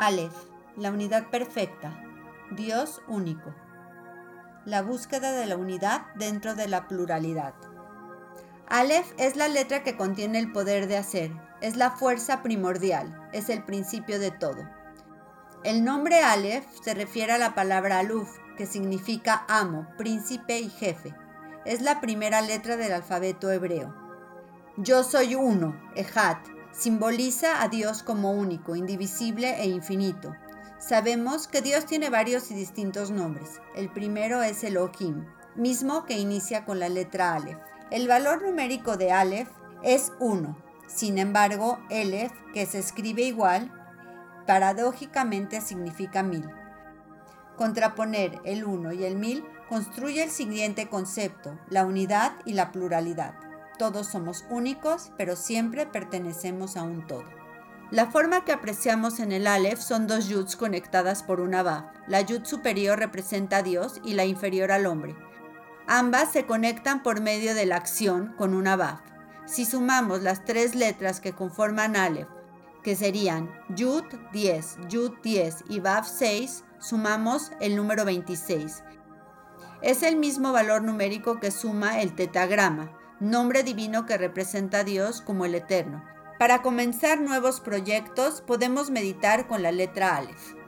Aleph, la unidad perfecta, Dios único. La búsqueda de la unidad dentro de la pluralidad. Aleph es la letra que contiene el poder de hacer, es la fuerza primordial, es el principio de todo. El nombre Aleph se refiere a la palabra Aluf, que significa amo, príncipe y jefe. Es la primera letra del alfabeto hebreo. Yo soy uno, Ejat, simboliza a Dios como único, indivisible e infinito. Sabemos que Dios tiene varios y distintos nombres. El primero es Elohim, mismo que inicia con la letra Aleph. El valor numérico de Aleph es 1. Sin embargo, Elef, que se escribe igual, paradójicamente significa mil. Contraponer el 1 y el mil construye el siguiente concepto, la unidad y la pluralidad. Todos somos únicos, pero siempre pertenecemos a un todo. La forma que apreciamos en el Aleph son dos yuds conectadas por una Vav. La yud superior representa a Dios y la inferior al hombre. Ambas se conectan por medio de la acción con una Vav. Si sumamos las tres letras que conforman Aleph, que serían Yud 10, Yud 10 y Vav 6, sumamos el número 26. Es el mismo valor numérico que suma el tetagrama, nombre divino que representa a Dios como el Eterno. Para comenzar nuevos proyectos podemos meditar con la letra Aleph.